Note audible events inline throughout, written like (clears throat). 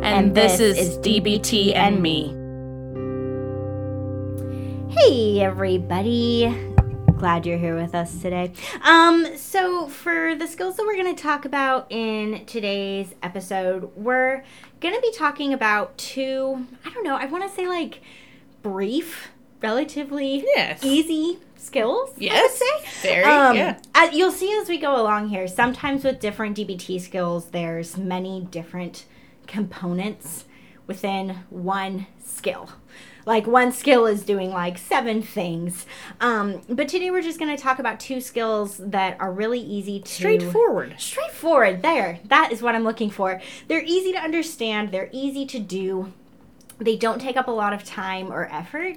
And, and this, this, is, DBT and me. Hey, everybody. Glad you're here with us today. Um, so for the skills that we're going to talk about in today's episode, we're going to be talking about two, I don't know, I want to say like brief, relatively yes. easy skills. Yes, I would say. Very. Um, yeah. As you'll see as we go along here. Sometimes with different DBT skills, there's many different components within one skill. Like one skill is doing like seven things. Um, but today we're just going to talk about two skills that are really easy to. Straightforward. Straightforward. There. That is what I'm looking for. They're easy to understand, they're easy to do, they don't take up a lot of time or effort.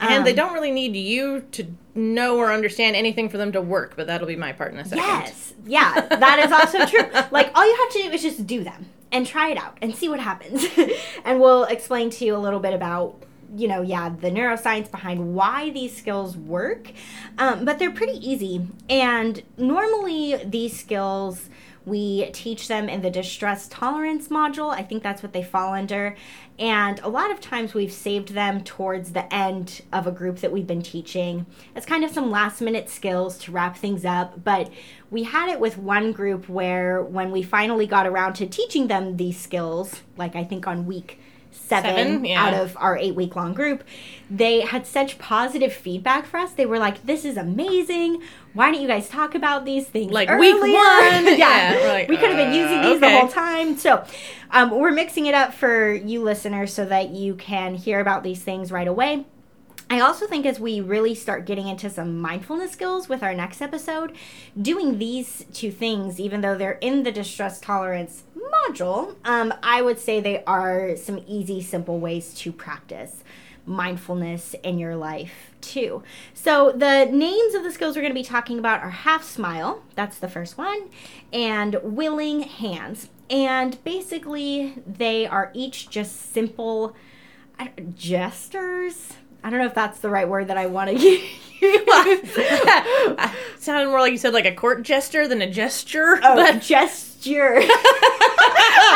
And um, they don't really need you to know or understand anything for them to work, but that'll be my part in a second. Yes. Yeah, that is also true. (laughs) Like, all you have to do is just do them and try it out and see what happens. (laughs) and we'll explain to you a little bit about you know, yeah, the neuroscience behind why these skills work. Um, but they're pretty easy. And normally, these skills we teach them in the distress tolerance module. I think that's what they fall under. And a lot of times we've saved them towards the end of a group that we've been teaching. It's kind of some last minute skills to wrap things up. But we had it with one group where when we finally got around to teaching them these skills, like I think on week seven, seven yeah. out of our eight week long group, they had such positive feedback for us. They were like, "This is amazing. Why don't you guys talk about these things like earlier? week one? (laughs) yeah, yeah like, we could have been using these okay. the whole time. So, um, we're mixing it up for you listeners so that you can hear about these things right away. I also think as we really start getting into some mindfulness skills with our next episode, doing these two things, even though they're in the distress tolerance module, um, I would say they are some easy, simple ways to practice mindfulness in your life too. So the names of the skills we're going to be talking about are half smile, that's the first one, and willing hands. And basically, they are each just simple gestures I don't know if that's the right word that I want to (laughs) use. sounded more like you said like a court gesture than a gesture. Oh, but gesture. (laughs)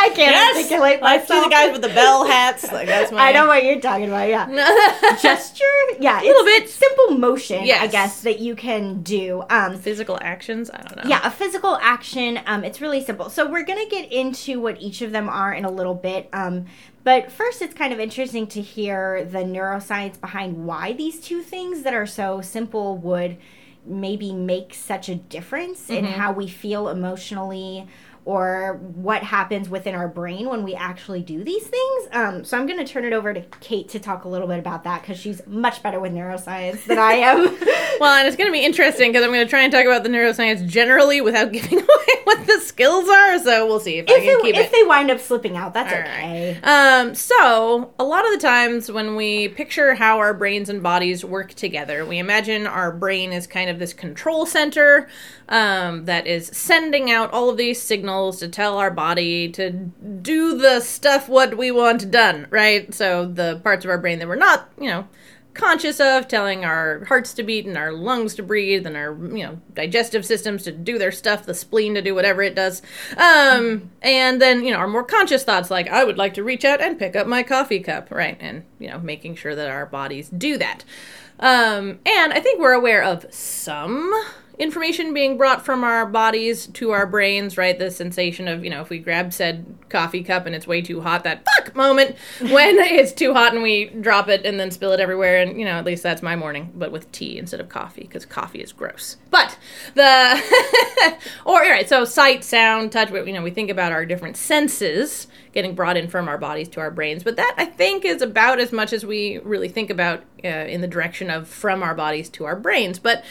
I can't yes, articulate myself. I see the guys with the bell hats. Like that's (laughs) my. I know what you're talking about. Yeah, (laughs) gesture. Yeah, a little bit simple motion. Yes. I guess that you can do. Um, physical actions. I don't know. Yeah, a physical action. Um, it's really simple. So we're gonna get into what each of them are in a little bit. Um, but first, it's kind of interesting to hear the neuroscience behind why these two things that are so simple would maybe make such a difference mm-hmm. in how we feel emotionally or what happens within our brain when we actually do these things. Um, so I'm going to turn it over to Kate to talk a little bit about that because she's much better with neuroscience than I am. (laughs) well, and it's going to be interesting because I'm going to try and talk about the neuroscience generally without giving (laughs) away what the skills are. So we'll see if, if I can it, keep if it. they wind up slipping out, that's All okay. Right. Um, so a lot of the times when we picture how our brains and bodies work together, we imagine our brain is kind of this control center um, that is sending out all of these signals to tell our body to do the stuff what we want done, right? So the parts of our brain that we're not, you know, conscious of telling our hearts to beat and our lungs to breathe and our you know digestive systems to do their stuff the spleen to do whatever it does. Um and then you know our more conscious thoughts like i would like to reach out and pick up my coffee cup right and you know making sure that our bodies do that. Um and i think we're aware of some information being brought from our bodies to our brains, right? The sensation of, you know, if we grab said coffee cup and it's way too hot, that fuck moment (laughs) when it's too hot and we drop it and then spill it everywhere. And, you know, at least that's my morning, but with tea instead of coffee because coffee is gross. But the, (laughs) or, all right, so sight, sound, touch, you know, we think about our different senses getting brought in from our bodies to our brains. But that I think is about as much as we really think about uh, in the direction of from our bodies to our brains. But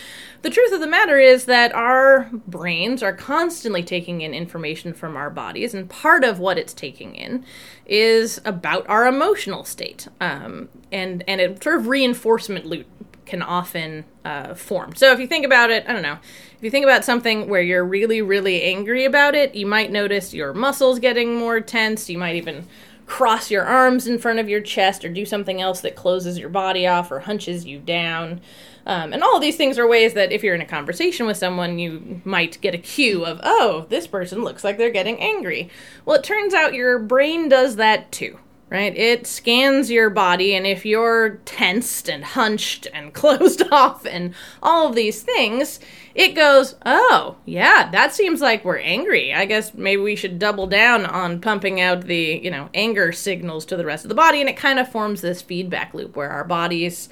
the truth of the matter is that our brains are constantly taking in information from our bodies, and part of what it's taking in is about our emotional state, um, and and it sort of reinforcement loop can often uh, form. So if you think about it, I don't know. If you think about something where you're really, really angry about it, you might notice your muscles getting more tense. You might even cross your arms in front of your chest or do something else that closes your body off or hunches you down. Um, and all these things are ways that if you're in a conversation with someone, you might get a cue of, oh, this person looks like they're getting angry. Well, it turns out your brain does that too right? It scans your body, and if you're tensed and hunched and (laughs) closed off and all of these things, it goes, oh, yeah, that seems like we're angry. I guess maybe we should double down on pumping out the, you know, anger signals to the rest of the body. And it kind of forms this feedback loop where our bodies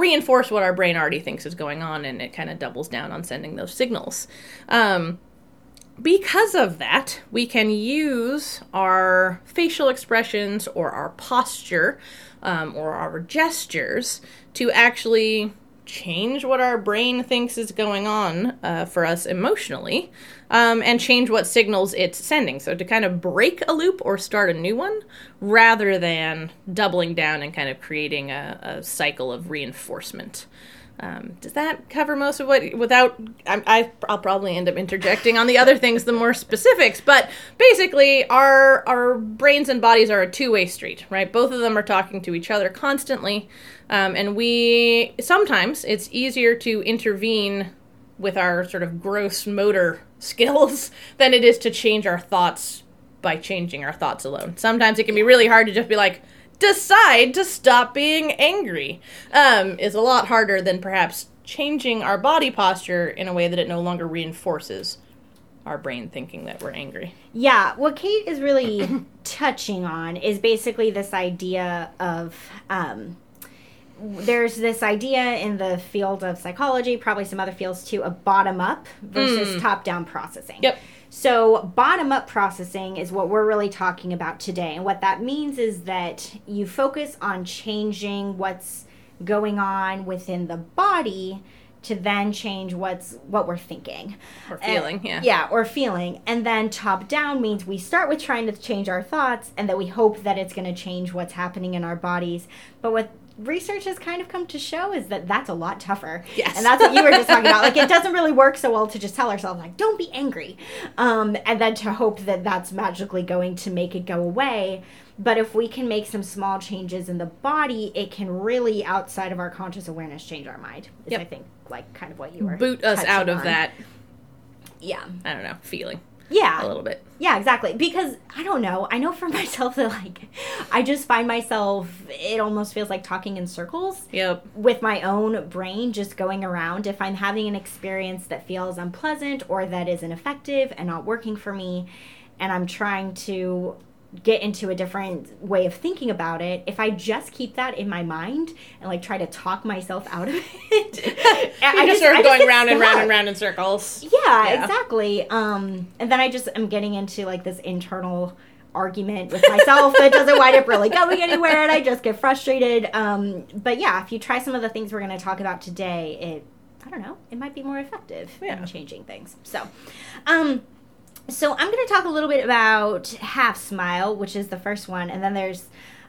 reinforce what our brain already thinks is going on, and it kind of doubles down on sending those signals. Um, because of that, we can use our facial expressions or our posture um, or our gestures to actually change what our brain thinks is going on uh, for us emotionally um, and change what signals it's sending. So, to kind of break a loop or start a new one rather than doubling down and kind of creating a, a cycle of reinforcement. Um, does that cover most of what? Without, I, will probably end up interjecting on the other things, the more specifics. But basically, our our brains and bodies are a two way street, right? Both of them are talking to each other constantly, um, and we sometimes it's easier to intervene with our sort of gross motor (laughs) skills than it is to change our thoughts by changing our thoughts alone. Sometimes it can be really hard to just be like decide to stop being angry um, is a lot harder than perhaps changing our body posture in a way that it no longer reinforces our brain thinking that we're angry. Yeah, what Kate is really (coughs) touching on is basically this idea of um, there's this idea in the field of psychology, probably some other fields too, of bottom up versus mm. top down processing. Yep. So, bottom up processing is what we're really talking about today. And what that means is that you focus on changing what's going on within the body to then change what's what we're thinking. Or feeling and, yeah. Yeah or feeling. And then top down means we start with trying to change our thoughts and that we hope that it's going to change what's happening in our bodies. But what research has kind of come to show is that that's a lot tougher. Yes. And that's what you were just talking about. Like, it (laughs) doesn't really work so well to just tell ourselves, like, don't be angry. Um, and then to hope that that's magically going to make it go away. But if we can make some small changes in the body, it can really, outside of our conscious awareness, change our mind. Is yep. I think, like, kind of what you were. Boot us out of on. that. Yeah. I don't know, feeling yeah. A little bit. Yeah exactly. Because i don't know i know for (laughs) myself that like i just find myself it almost feels like talking in circles yep. with my own brain just going around. If i'm having an experience that feels unpleasant or that isn't effective and not working for me and i'm trying to get into a different way of thinking about it if i just keep that in my mind and like try to talk myself out of (laughs) it i just start going round stuck. and round and round in circles. Yeah, yeah, exactly. Um and then i just am getting into like this internal argument with myself that doesn't wind up really going anywhere and i just get frustrated. Um but yeah if you try some of the things we're going to talk about today it i don't know it might be more effective yeah. in changing things. So um so I'm going to talk a little bit about half smile, which is the first one, and then there's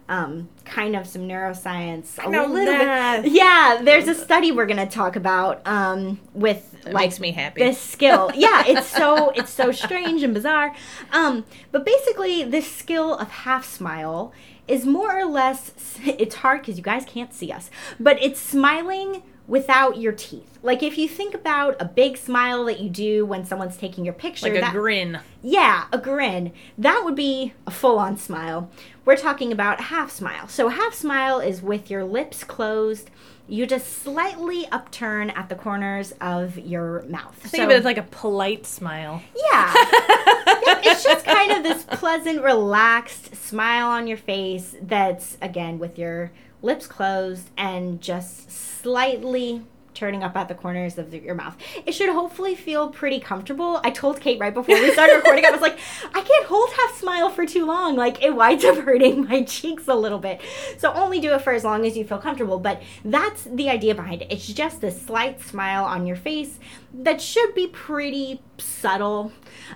um, kind of some neuroscience. A little that. bit. Yeah, there's a study we're going to talk about um, with that like makes me happy. This skill, (laughs) yeah, it's so it's so strange and bizarre. Um, but basically, this skill of half smile is more or less. It's hard because you guys can't see us, but it's smiling without your teeth. Like if you think about a big smile that you do when someone's taking your picture, like a that, grin. Yeah, a grin. That would be a full-on smile. We're talking about half smile. So half smile is with your lips closed. You just slightly upturn at the corners of your mouth. Think so, of it as like a polite smile. Yeah. (laughs) yeah. It's just kind of this pleasant, relaxed smile on your face that's again with your lips closed and just slightly turning up at the corners of the, your mouth. It should hopefully feel pretty comfortable. I told Kate right before we started recording, I was like, I can't hold half smile for too long. Like it winds up (laughs) hurting my cheeks a little bit. So only do it for as long as you feel comfortable. But that's the idea behind it. It's just a slight smile on your face that should be pretty subtle.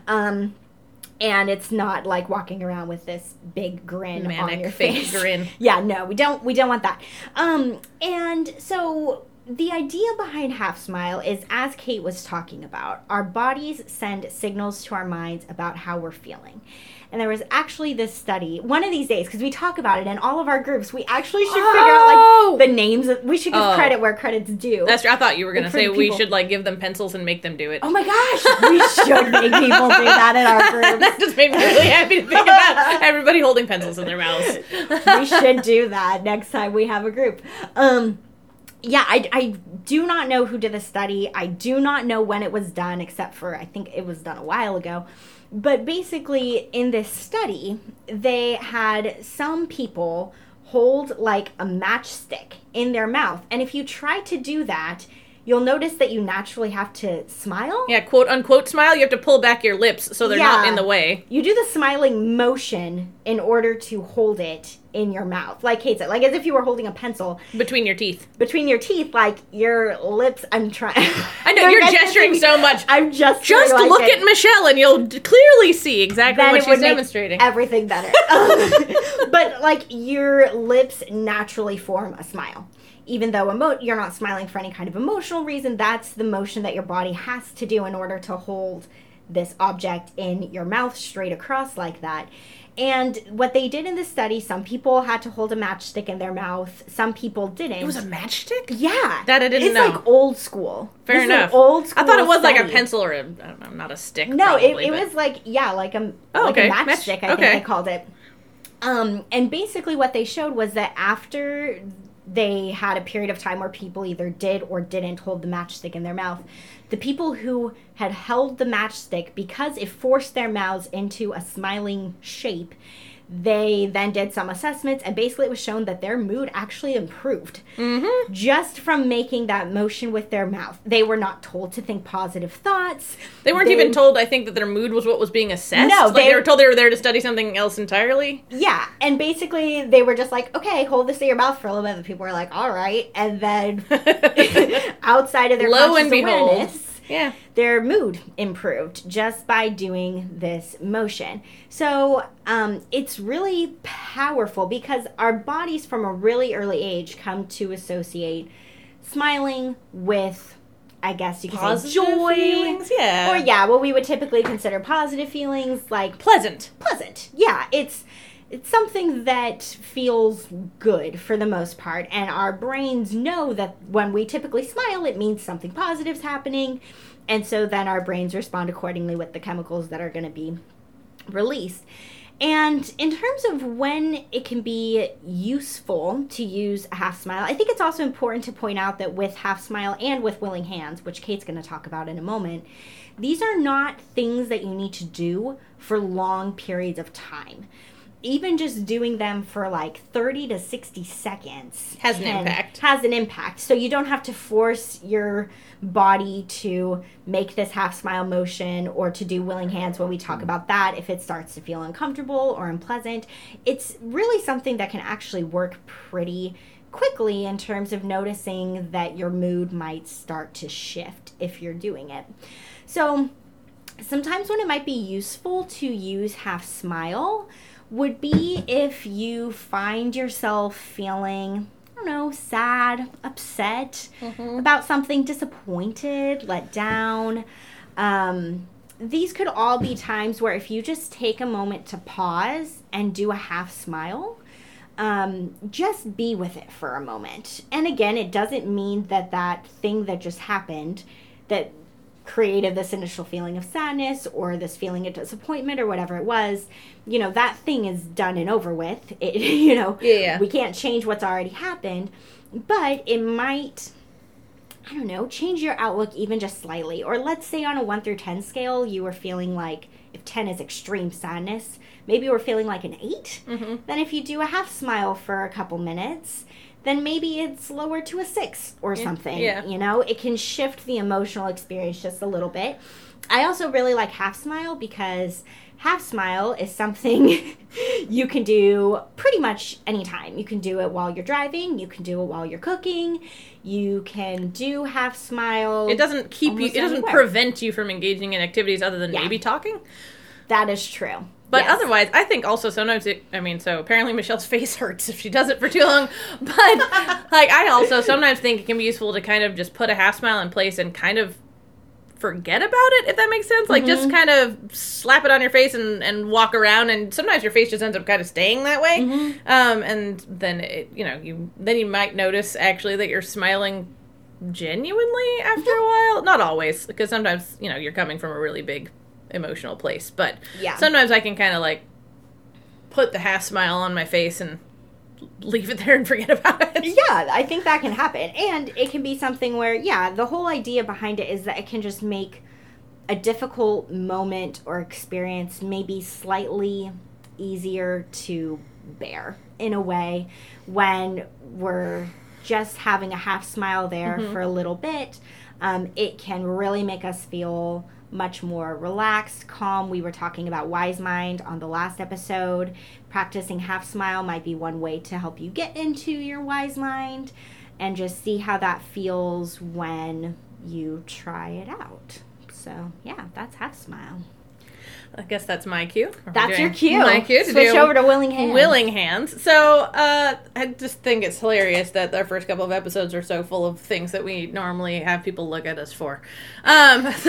Um, and it's not like walking around with this big grin Manic on your face. grin. (laughs) Yeah, no, we don't we don't want that. Um and so the idea behind half smile is as Kate was talking about, our bodies send signals to our minds about how we're feeling. And there was actually this study one of these days because we talk about it in all of our groups. We actually should figure Oh! out like the names. Of, we should give Oh. credit where credit's due. That's. true. I thought you were gonna say we should like give them pencils and make them do it. oh my gosh, we should make people do that in our groups. (laughs) that just made me really happy to think about everybody holding pencils in their mouths. we should do that next time we have a group. Um, yeah, I, I do not know who did the study. I do not know when it was done, except for I think it was done a while ago. But basically, in this study, they had some people hold like a matchstick in their mouth. And if you try to do that, you'll notice that you naturally have to smile. Yeah, quote unquote smile. You have to pull back your lips so they're not in the way. You do the smiling motion in order to hold it in your mouth. Like Kate said, like as if you were holding a pencil between your teeth. between your teeth, like your lips. I'm trying. (laughs) I know (laughs) you're gesturing so much. I'm just Just look it. at Michelle and you'll d- clearly see exactly Then what she's demonstrating. everything better. (laughs) but like your lips naturally form a smile. Even though emo- you're not smiling for any kind of emotional reason, that's the motion that your body has to do in order to hold this object in your mouth straight across like that. And what they did in this study, some people had to hold a matchstick in their mouth, some people didn't. it was a matchstick? yeah, That I didn't it's know. like old school. Fair This enough. old school. I thought it was like a pencil or a, I don't know, not a stick. No, probably, it, it but- was like yeah, like a Oh, like okay. a Match- matchstick. I okay. think they called it. Um, and basically, what they showed was that after they had a period of time where people either did or didn't hold the matchstick in their mouth, the people who had held the matchstick because it forced their mouths into a smiling shape. They then did some assessments, and basically, it was shown that their mood actually improved Mm-hmm. just from making that motion with their mouth. They were not told to think positive thoughts. They weren't even told, I think, that their mood was what was being assessed. No, like they, they- were told they were there to study something else entirely. Yeah, and basically they were just like, okay, hold this in your mouth for a little bit. and people were like, all right, and then (laughs) (laughs) outside of their Lo conscious and behold. awareness, yeah. their mood improved just by doing this motion. So um, it's really powerful because our bodies from a really early age come to associate smiling with, I guess you could say, joy. feelings, yeah. Or yeah, what we would typically consider positive feelings like Pleasant. pleasant. Yeah, it's it's something that feels good for the most part and our brains know that when we typically smile it means something positive's happening and so then our brains respond accordingly with the chemicals that are going to be released. And in terms of when it can be useful to use a half smile, I think it's also important to point out that with half smile and with willing hands, which Kate's going to talk about in a moment, these are not things that you need to do for long periods of time. Even just doing them for like 30 to 60 seconds Has an impact. Has an impact. So you don't have to force your body to make this half smile motion or to do willing hands when we talk about that if it starts to feel uncomfortable or unpleasant. It's really something that can actually work pretty quickly in terms of noticing that your mood might start to shift if you're doing it. So, sometimes when it might be useful to use half smile would be if you find yourself feeling I don't know, sad, upset about something, disappointed, let down. Um, these could all be times where if you just take a moment to pause and do a half smile, um, just be with it for a moment. And again, it doesn't mean that that thing that just happened, that created this initial feeling of sadness or this feeling of disappointment or whatever it was, you know, that thing is done and over with. (laughs) It, you know, Yeah. we can't change what's already happened, but it might. I don't know, change your outlook even just slightly. Or let's say on a 1 through 10 scale, you were feeling like, if 10 is extreme sadness, maybe you were feeling like an 8. Mm-hmm. Then if you do a half smile for a couple minutes, then maybe it's lower to a six or something. yeah. You know, it can shift the emotional experience just a little bit. I also really like half smile because half smile is something (laughs) you can do pretty much anytime. You can do it while you're driving, you can do it while you're cooking, you can do half smile. It doesn't keep you. It doesn't anywhere. prevent you from engaging in activities other than Yeah. maybe talking. That is true. But Yes. otherwise, I think also sometimes it. I mean, so apparently Michelle's (laughs) face hurts if she does it for too long. (laughs) But (laughs) like, I also sometimes think it can be useful to kind of just put a half smile in place and kind of forget about it, if that makes sense. Like, just mm-hmm. kind of slap it on your face and and walk around. And sometimes your face just ends up kind of staying that way. Mm-hmm. Um, and then it, you know, you then you might notice actually that you're smiling genuinely after mm-hmm. a while. Not always, because sometimes you know you're coming from a really big emotional place. But Yeah. sometimes I can kind of like put the half smile on my face and leave it there and forget about it. (laughs) Yeah, I think that can happen. And it can be something where, yeah, the whole idea behind it is that it can just make a difficult moment or experience maybe slightly easier to bear in a way when we're just having a half smile there for a little bit. Um, it can really make us feel much more relaxed, calm. We were talking about Wise Mind on the last episode. Practicing half smile might be one way to help you get into your Wise Mind and just see how that feels when you try it out. So, yeah, that's half smile. I guess that's my cue. That's your cue. My cue to Switch over to Willing Hands. Willing hands. So uh, I just think it's hilarious that our first couple of episodes are so full of things that we normally have people look at us for. Um, (laughs)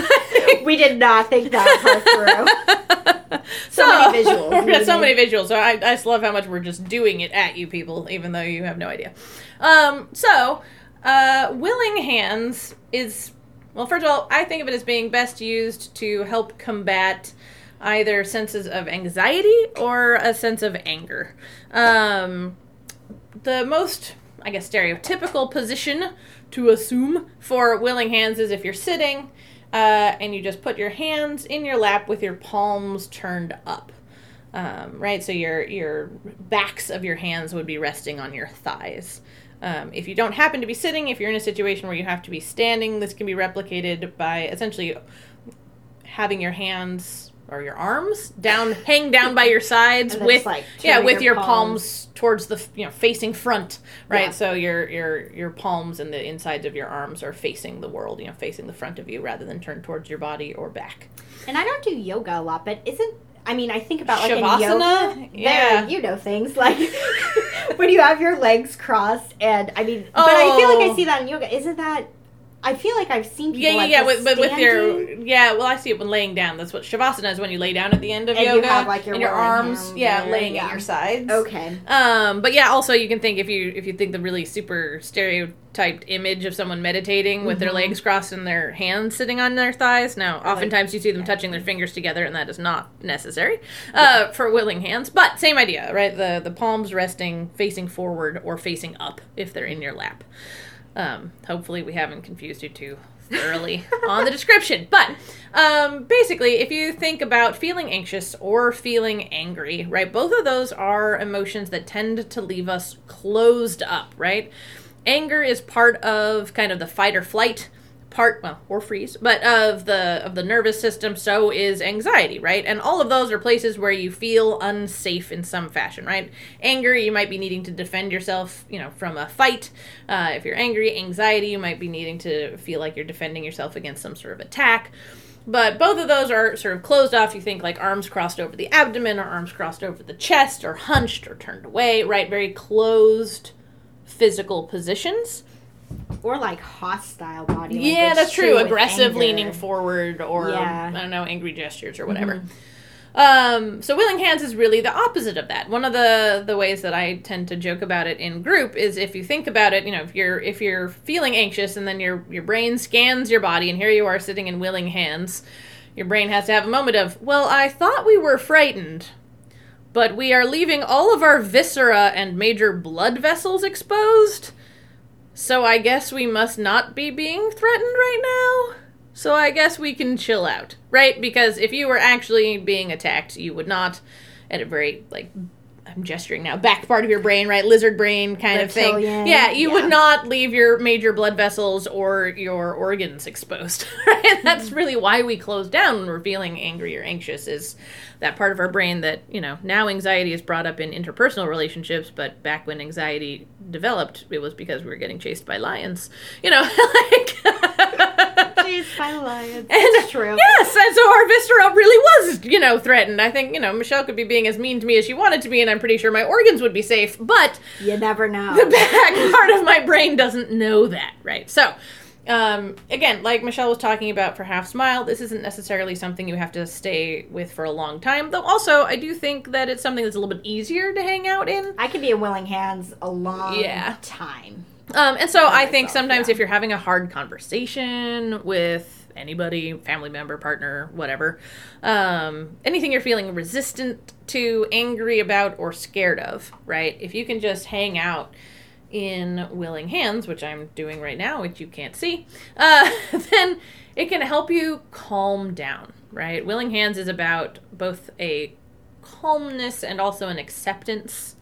We did not think that part through. (laughs) So many visuals. (laughs) We've so many visuals. So I, I just love how much we're just doing it at you people, even though you have no idea. Um, so, uh, willing hands is well. First of all, I think of it as being best used to help combat either senses of anxiety or a sense of anger. Um, the most, I guess, stereotypical position to assume for willing hands is if you're sitting uh, and you just put your hands in your lap with your palms turned up. Um, right, so your your backs of your hands would be resting on your thighs. Um, if you don't happen to be sitting, if you're in a situation where you have to be standing, this can be replicated by essentially having your hands or your arms down, hang down by your sides with like, yeah, with your your palms towards the you know facing front, right? Yeah. So your your your palms and the insides of your arms are facing the world, you know, facing the front of you rather than turned towards your body or back. And I don't do yoga a lot, but isn't I mean, I think about like in Shavasana? yoga, Yeah. there, you know things like (laughs) when you have your legs crossed, and I mean, but I feel like I Oh. see that in yoga. Isn't that? I feel like I've seen people. Yeah, yeah, like yeah. With, but with your yeah, well, I see it when laying down. That's what shavasana is when you lay down at the end of And you yoga, have, like, your and your arms, yeah, there, laying yeah. at your sides. okay, Um, but yeah, also you can think if you if you think the really super stereotyped image of someone meditating with their Mhm. legs crossed and their hands sitting on their thighs. Now, like- oftentimes you see them touching their fingers together, and that is not necessary uh, for willing hands. But same idea, right? The the palms resting facing forward or facing up if they're in your lap. Um, hopefully, we haven't confused you too thoroughly (laughs) on the description. But um, basically, if you think about feeling anxious or feeling angry, right, both of those are emotions that tend to leave us closed up, right? Anger is part of kind of the fight or flight part well or freeze but of the of the nervous system so is anxiety right? And all of those are places where you feel unsafe in some fashion right? Anger you might be needing to defend yourself you know from a fight. Uh, if you're angry anxiety you might be needing to feel like you're defending yourself against some sort of attack. But both of those are sort of closed off. You think like arms crossed over the abdomen or arms crossed over the chest or hunched or turned away right? Very closed physical positions or like hostile body. language. yeah, that's true. Aggressive leaning forward or Yeah. Mm-hmm. I don't know, angry gestures or whatever. Um, so willing hands is really the opposite of that. One of the the ways that I tend to joke about it in group is if you think about it, you know, if you're if you're feeling anxious and then your your brain scans your body and here you are sitting in willing hands, your brain has to have a moment of, well, I thought we were frightened, but we are leaving all of our viscera and major blood vessels exposed. So I guess we must not be being threatened right now. So I guess we can chill out, right? Because if you were actually being attacked, you would not, at a very like I'm gesturing now, back part of your brain, right? Lizard brain kind of thing. Yeah, you yeah. would not leave your major blood vessels or your organs exposed. (laughs) Right? That's really why we close down when we're feeling angry or anxious is that part of our brain that, you know, now anxiety is brought up in interpersonal relationships, but back when anxiety developed, it was because we were getting chased by lions. You know, (laughs) like Jeez, by lions. And- It's true. Yes, and so our viscera really was, you know, threatened. I think, you know, Michelle could be being as mean to me as she wanted to be, and I'm pretty sure my organs would be safe, but You never know. the (laughs) back part of my brain doesn't know that, right? So, um, again, like Michelle was talking about for Half Smile, this isn't necessarily something you have to stay with for a long time, though also I do think that it's something that's a little bit easier to hang out in. I could be in willing hands a long Yeah. time. Um, and so I think sometimes yeah. if you're having a hard conversation with anybody, family member, partner, whatever, um, anything you're feeling resistant to, angry about, or scared of, right? If you can just hang out in willing hands, which I'm doing right now, which you can't see, uh, (laughs) then it can help you calm down, right? Willing hands is about both a calmness and also an acceptance.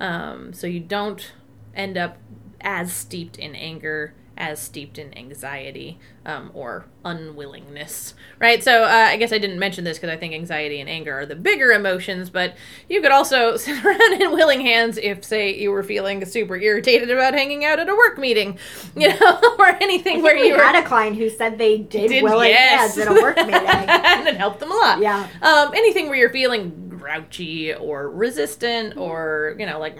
Um, so you don't end up as steeped in anger as steeped in anxiety um, or unwillingness right so uh, i guess i didn't mention this because i think anxiety and anger are the bigger emotions but you could also (laughs) sit around in willing hands if say you were feeling super irritated about hanging out at a work meeting (laughs) you know (laughs) or anything where you were had a client who said they did, did willing yes. hands at a work meeting. and it helped them a lot. Yeah. Um, anything where you're feeling grouchy or resistant or you know like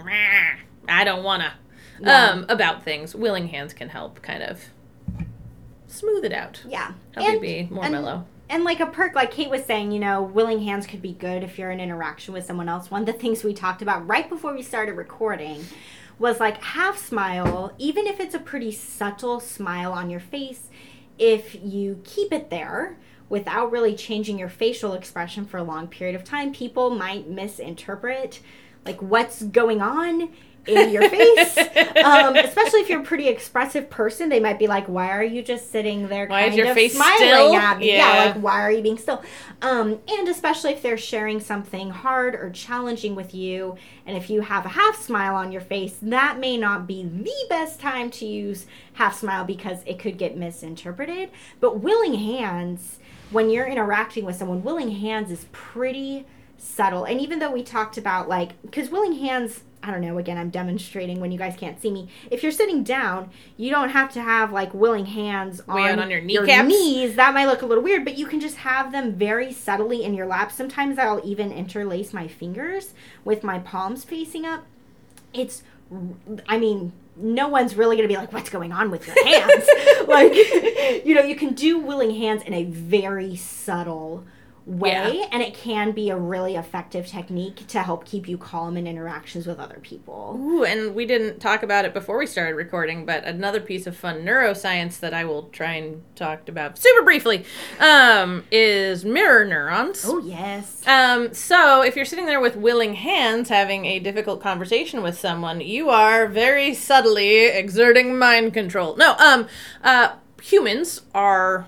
I don't wanna Yeah. um, about things, willing hands can help kind of smooth it out. Yeah. Help you be more and- mellow. And like a perk, like Kate was saying, you know, willing hands could be good if you're in interaction with someone else. One of the things we talked about right before we started recording was like half smile, even if it's a pretty subtle smile on your face, if you keep it there without really changing your facial expression for a long period of time, people might misinterpret like what's going on in your face. (laughs) um, especially if you're a pretty expressive person, they might be like, "Why are you just sitting there, Why is your of face smiling still?" at me?" Yeah. like why are you being still? Um, and especially if they're sharing something hard or challenging with you, and if you have a half smile on your face, that may not be the best time to use half smile because it could get misinterpreted. But willing hands, when you're interacting with someone, willing hands is pretty subtle. And even though we talked about like, because willing hands, I don't know, again, I'm demonstrating when you guys can't see me. If you're sitting down, you don't have to have like willing hands on, on your kneecaps? knees. That might look a little weird, but you can just have them very subtly in your lap. Sometimes I'll even interlace my fingers with my palms facing up. It's, I mean, no one's really going to be like, what's going on with your hands? (laughs) like, (laughs) you know, you can do willing hands in a very subtle way, Yeah. and it can be a really effective technique to help keep you calm in interactions with other people. Ooh, and we didn't talk about it before we started recording, but another piece of fun neuroscience that I will try and talk about super briefly um, is mirror neurons. Oh, yes. Um, so if you're sitting there with willing hands having a difficult conversation with someone, you are very subtly exerting mind control. No, um, uh, humans are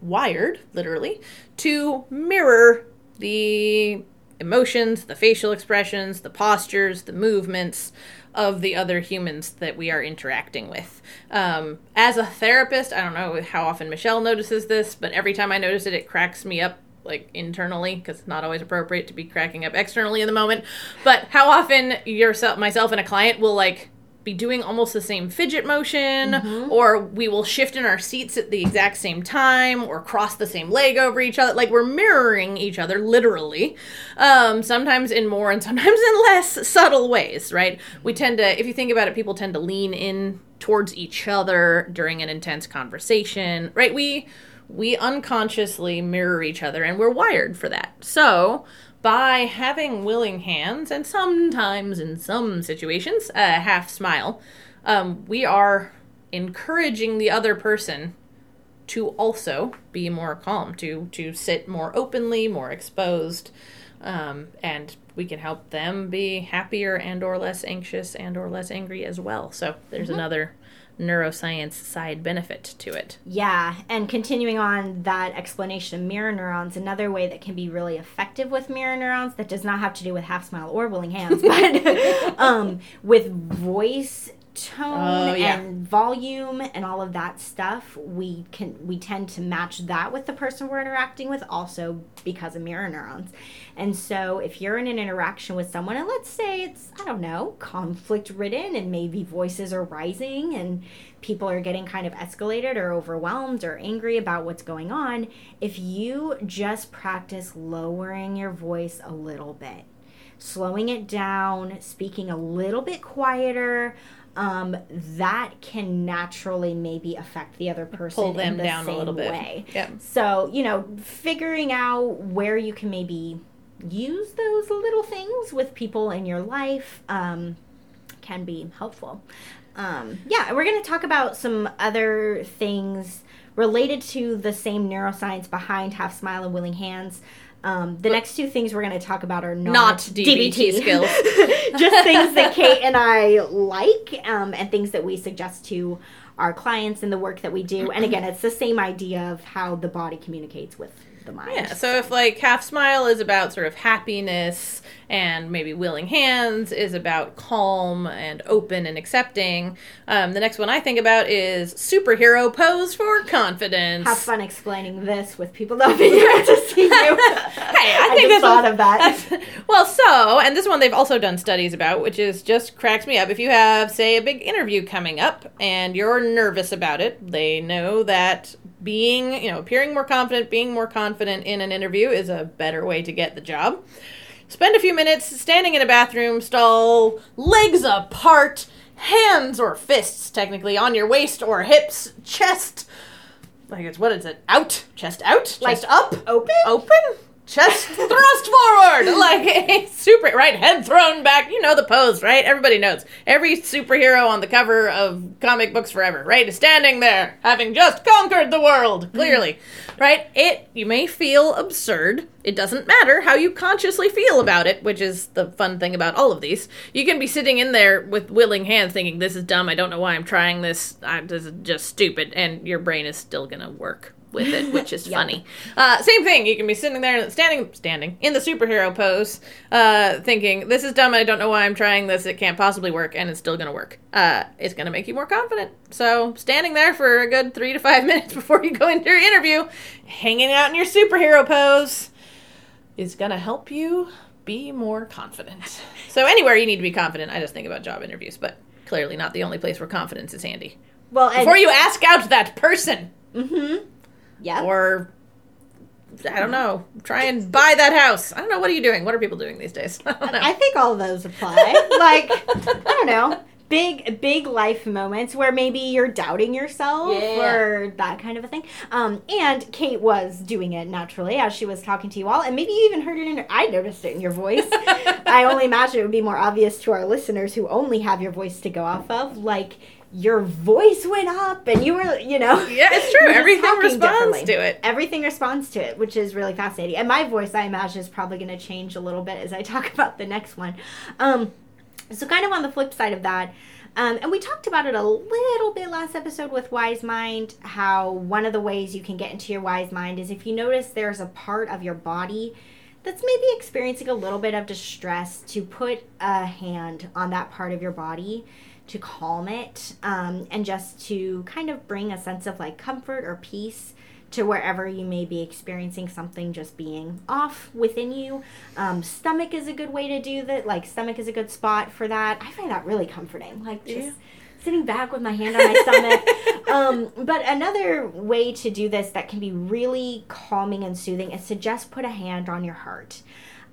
wired, literally, to mirror the emotions, the facial expressions, the postures, the movements of the other humans that we are interacting with. Um, as a therapist, I don't know how often Michelle notices this, but every time I notice it, it cracks me up like internally because it's not always appropriate to be cracking up externally in the moment but how often yourself myself and a client will like be doing almost the same fidget motion or we will shift in our seats at the exact same time or cross the same leg over each other. Like we're mirroring each other literally um, sometimes in more and (laughs) sometimes in less subtle ways right? We tend to if you think about it people tend to lean in towards each other during an intense conversation right? We we unconsciously mirror each other and we're wired for that. So, by having willing hands and sometimes in some situations a half smile, um, we are encouraging the other person to also be more calm, to to sit more openly, more exposed, um, and we can help them be happier and or less anxious and or less angry as well. So there's another neuroscience side benefit to it. Yeah, and continuing on that explanation of mirror neurons, another way that can be really effective with mirror neurons that does not have to do with half smile or willing hands, (laughs) but um, with voice tone Oh, yeah. and volume and all of that stuff we can we tend to match that with the person we're interacting with also because of mirror neurons and so if you're in an interaction with someone and let's say it's i don't know conflict ridden and maybe voices are rising and people are getting kind of escalated or overwhelmed or angry about what's going on if you just practice lowering your voice a little bit slowing it down, speaking a little bit quieter, um, that can naturally maybe affect the other person Pull them in the down a little bit. way. Yep. So you know, figuring out where you can maybe use those little things with people in your life um, can be helpful. Um, yeah, we're going to talk about some other things related to the same neuroscience behind Half Smile and Willing Hands. Um, the next two things we're going to talk about are not, Not DBT (laughs) skills. just things that Kate and I like um, and things that we suggest to our clients in the work that we do. And again, it's the same idea of how the body communicates with the mind. Yeah, so if like half smile is about sort of happiness and maybe willing hands is about calm and open and accepting, um, the next one I think about is superhero pose for confidence. Have fun explaining this with people not being able to see you. (laughs) hey, I (laughs) think this thought was- of that. (laughs) well, so, and this one they've also done studies about, which is just cracks me up. If you have, say, a big interview coming up and you're nervous about it, they know that being, you know, appearing more confident, being more confident in an interview is a better way to get the job. Spend a few minutes standing in a bathroom stall, legs apart, hands or fists technically on your waist or hips, chest. Like it's what is it? Out, chest out, Like chest up, open? open, chest thrust forward, (laughs) like a (laughs) super right head thrown back. You know the pose, right? Everybody knows. Every superhero on the cover of comic books forever, right, is standing there, having just conquered the world. Mm-hmm. Clearly, right? It you may feel absurd. It doesn't matter how you consciously feel about it, which is the fun thing about all of these. You can be sitting in there with willing hands, thinking, "This is dumb. I don't know why I'm trying this. I'm, this is just stupid," and your brain is still gonna work with it, which is (laughs) funny. Uh, same thing. You can be sitting there, standing, standing in the superhero pose, uh, thinking, "This is dumb. I don't know why I'm trying this. It can't possibly work, and it's still gonna work. Uh, it's gonna make you more confident." So, standing there for a good three to five (laughs) minutes before you go into your interview, hanging out in your superhero pose, is gonna help you be more confident. So, anywhere you need to be confident, I just think about job interviews, but clearly not the only place where confidence is handy. Well, and, Before you ask out that person yeah. or I don't know, try and buy that house. I don't know. What are you doing? What are people doing these days? (laughs) I. I think all of those apply. (laughs) like, I don't know, big, big life moments where maybe you're doubting yourself Yeah. or that kind of a thing. Um, and Kate was doing it naturally as she was talking to you all, and maybe you even heard it in. Her, I noticed it in your voice. (laughs) I only imagine it would be more obvious to our listeners who only have your voice to go off of, like. Your voice went up, and you were, you know. Yeah, it's true. (laughs) you were just Everything responds to it. Everything responds to it, which is really fascinating. And my voice, I imagine, is probably going to change a little bit as I (laughs) talk about the next one. Um, so, kind of on the flip side of that, um, and we talked about it a little bit last episode with Wise Mind, how one of the ways you can get into your Wise Mind is if you notice there's a part of your body that's maybe experiencing a little bit of distress, to put a hand on that part of your body to calm it um, and just to kind of bring a sense of like comfort or peace to wherever you may be experiencing something just being off within you. Um, stomach is a good way to do that. Like, stomach is a good spot for that. I find that really comforting. Like, just Yeah. sitting back with my hand on my stomach. (laughs) um, but another way to do this that can be really calming and soothing is to just put a hand on your heart.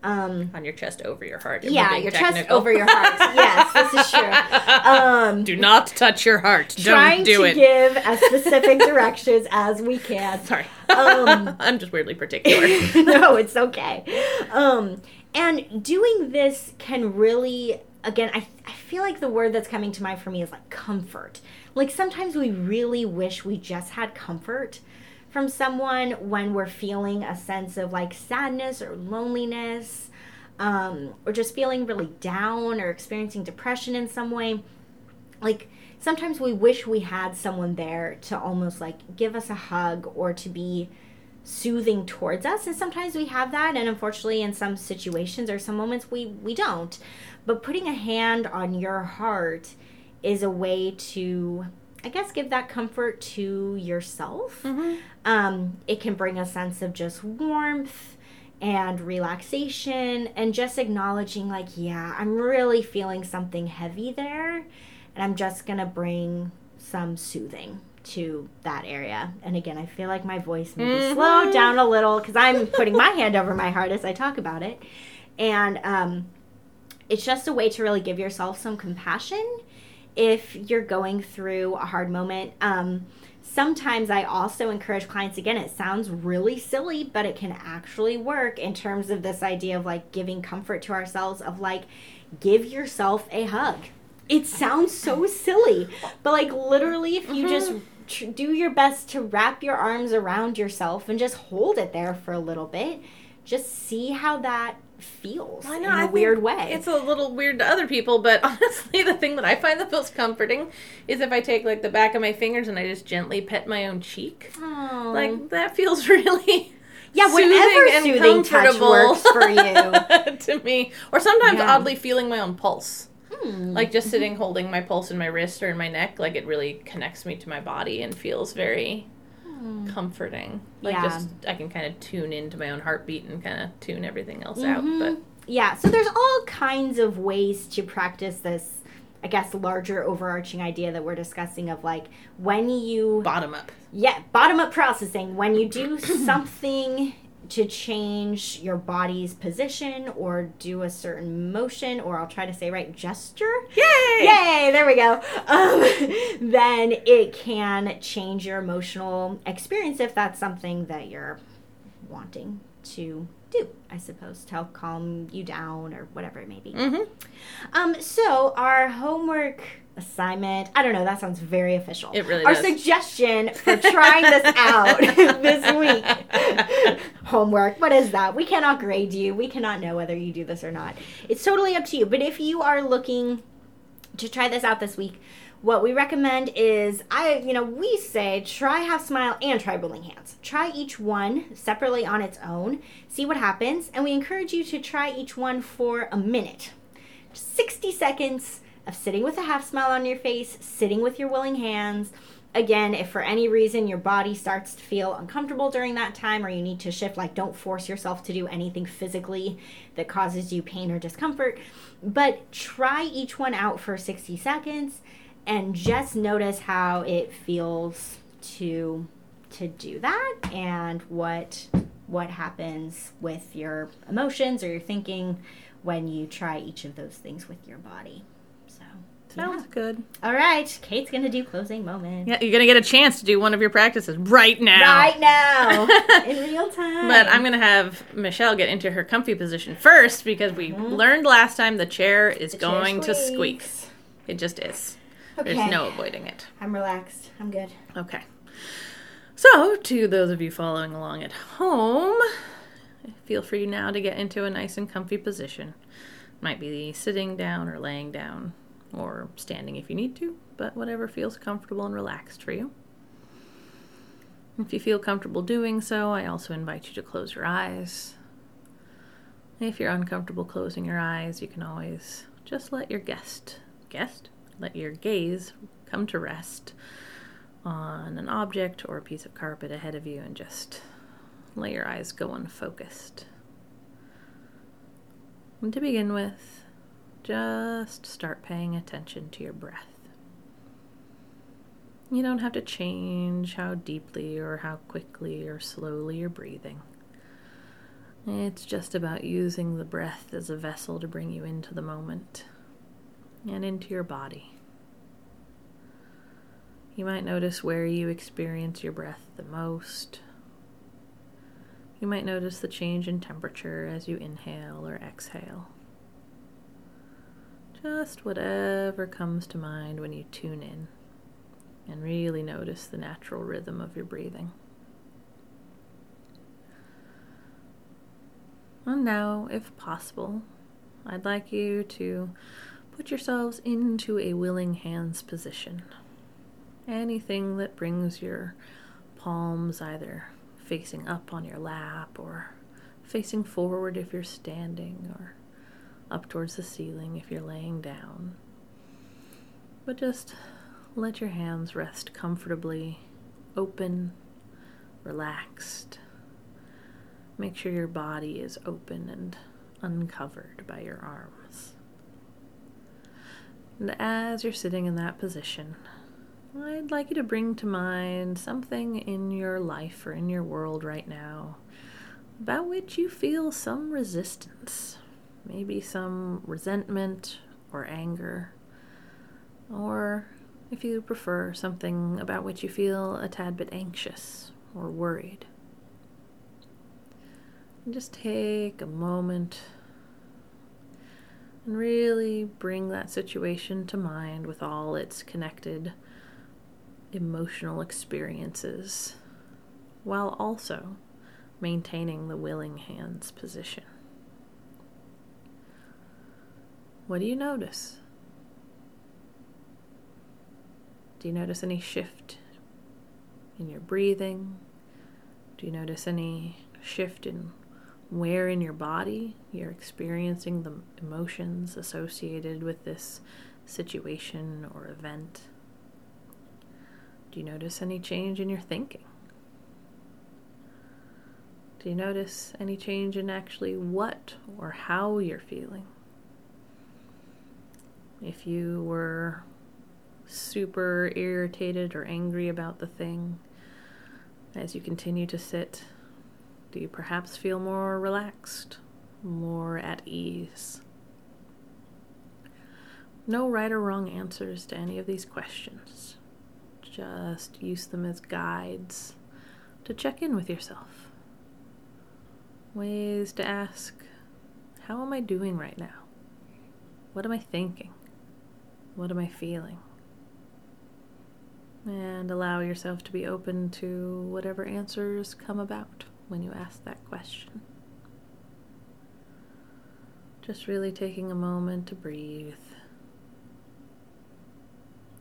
Um, On your chest over your heart. yeah, your technical. chest over your heart. (laughs) yes, this is true. Um, Do not touch your heart. trying Don't do to it. give as (laughs) specific directions as we can. Sorry. Um, (laughs) I'm just weirdly particular. no, it's okay. Um, and doing this can really, again, I, I feel like the word that's coming to mind for me is like comfort. Like sometimes we really wish we just had comfort from someone when we're feeling a sense of like sadness or loneliness, um, or just feeling really down or experiencing depression in some way. Like sometimes we wish we had someone there to almost like give us a hug or to be soothing towards us and sometimes we have that and unfortunately in some situations or some moments we we don't. But putting a hand on your heart is a way to i guess give that comfort to yourself Mm-hmm. um, it can bring a sense of just warmth and relaxation and just acknowledging like yeah i'm really feeling something heavy there and i'm just gonna bring some soothing to that area and again i feel like my voice maybe Mhm. slowed down a little because i'm putting my hand over my heart as i talk about it and um, it's just a way to really give yourself some compassion if you're going through a hard moment. Um, sometimes I also encourage clients, again, it sounds really silly, but it can actually work in terms of this idea of like giving comfort to ourselves, of like, give yourself a hug. It sounds so silly, but like literally, if you just tr- do your best to wrap your arms around yourself and just hold it there for a little bit, just see how that feels I in a I weird way. It's a little weird to other people, but (laughs) honestly, the thing that I find the most comforting is if I take like the back of my fingers and I just gently pet my own cheek. Aw. Like that feels (laughs) really Yeah, whatever soothing touch works for you (laughs) to me. Or sometimes Yeah. oddly feeling my own pulse. Hmm. Like just sitting holding my pulse in my wrist or in my neck, like it really connects me to my body and feels very comforting. Like Hmm. Yeah. just I can kind of tune into my own heartbeat and kind of tune everything else Mhm. out. But yeah, so there's all kinds of ways to practice this, I guess, larger overarching idea that we're discussing of like when you, bottom up. yeah, bottom up processing, when you do (clears throat) something to change your body's position or do a certain motion, or I'll try to say right, gesture. Yay! Yay, there we go. Um, (laughs) then it can change your emotional experience if that's something that you're wanting to do, I suppose, to help calm you down or whatever it may be. Mm-hmm. Um, so our homework assignment, I don't know, that sounds very official. It really Our does. suggestion for trying this (laughs) out (laughs) this week. homework, what is that? We cannot grade you. We cannot know whether you do this or not. It's totally up to you. But if you are looking to try this out this week, what we recommend is I, you know, we say try half smile and try willing hands. Try each one separately on its own, see what happens, and we encourage you to try each one for a minute. 60 seconds of sitting with a half smile on your face, sitting with your willing hands. Again, if for any reason your body starts to feel uncomfortable during that time or you need to shift, like don't force yourself to do anything physically that causes you pain or discomfort. But try each one out for 60 seconds and just notice how it feels to to do that and what what happens with your emotions or your thinking when you try each of those things with your body. So, Sounds good. all right, Kate's gonna do closing moment Yeah, you're gonna get a chance to do one of your practices right now. right now (laughs) in real time. But I'm gonna have Michelle get into her comfy position first because we learned last time the chair is Mm-hmm. The chair going to squeak. It just is. Okay. There's no avoiding it. I'm relaxed. I'm good. Okay. So, to those of you following along at home, feel free now to get into a nice and comfy position. Might be sitting down or laying down or standing if you need to, but whatever feels comfortable and relaxed for you. If you feel comfortable doing so, I also invite you to close your eyes. If you're uncomfortable closing your eyes, you can always just let your guest, guest, let your gaze come to rest on an object or a piece of carpet ahead of you and just let your eyes go unfocused. And to begin with, just start paying attention to your breath. You don't have to change how deeply or how quickly or slowly you're breathing. It's just about using the breath as a vessel to bring you into the moment and into your body. You might notice where you experience your breath the most. You might notice the change in temperature as you inhale or exhale. Just whatever comes to mind when you tune in and really notice the natural rhythm of your breathing. And now, if possible, I'd like you to put yourselves into a willing hands position. anything that brings your palms either facing up on your lap or facing forward if you're standing or up towards the ceiling if you're laying down. But just let your hands rest comfortably, open, relaxed. Make sure your body is open and uncovered by your arms. And as you're sitting in that position, I'd like you to bring to mind something in your life or in your world right now about which you feel some resistance, maybe some resentment or anger, or if you prefer, something about which you feel a tad bit anxious or worried. And just take a moment and really bring that situation to mind with all its connected emotional experiences while also maintaining the willing hands position. What do you notice? Do you notice any shift in your breathing? Do you notice any shift in where in your body you're experiencing the emotions associated with this situation or event? Do you notice any change in your thinking? Do you notice any change in actually what or how you're feeling? If you were super irritated or angry about the thing, as you continue to sit, do you perhaps feel more relaxed, more at ease? No right or wrong answers to any of these questions. Just use them as guides to check in with yourself. Ways to ask, How am I doing right now? What am I thinking? What am I feeling? And allow yourself to be open to whatever answers come about when you ask that question. Just really taking a moment to breathe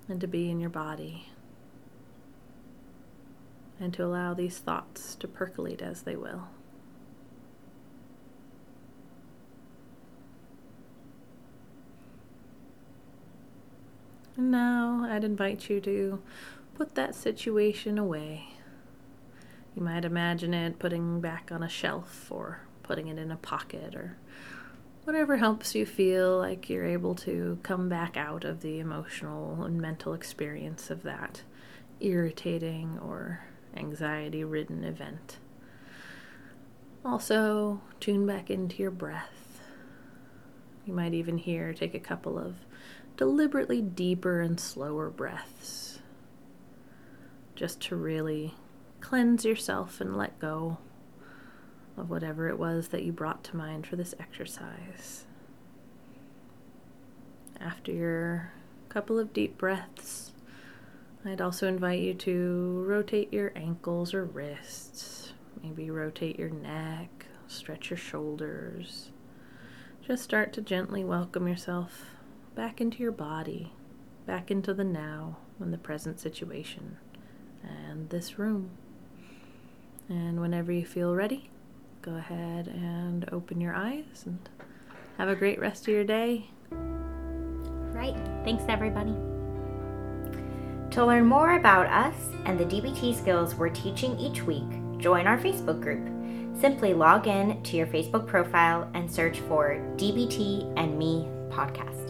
and to be in your body and to allow these thoughts to percolate as they will. And now I'd invite you to put that situation away. You might imagine it putting back on a shelf or putting it in a pocket or whatever helps you feel like you're able to come back out of the emotional and mental experience of that irritating or anxiety ridden event. Also, tune back into your breath. You might even hear take a couple of deliberately deeper and slower breaths just to really cleanse yourself and let go of whatever it was that you brought to mind for this exercise. After your couple of deep breaths, I'd also invite you to rotate your ankles or wrists, maybe rotate your neck, stretch your shoulders. Just start to gently welcome yourself back into your body, back into the now and the present situation and this room. And whenever you feel ready, go ahead and open your eyes and have a great rest of your day. Right. Thanks, everybody. To learn more about us and the DBT skills we're teaching each week, join our Facebook group. Simply log in to your Facebook profile and search for DBT and Me podcast.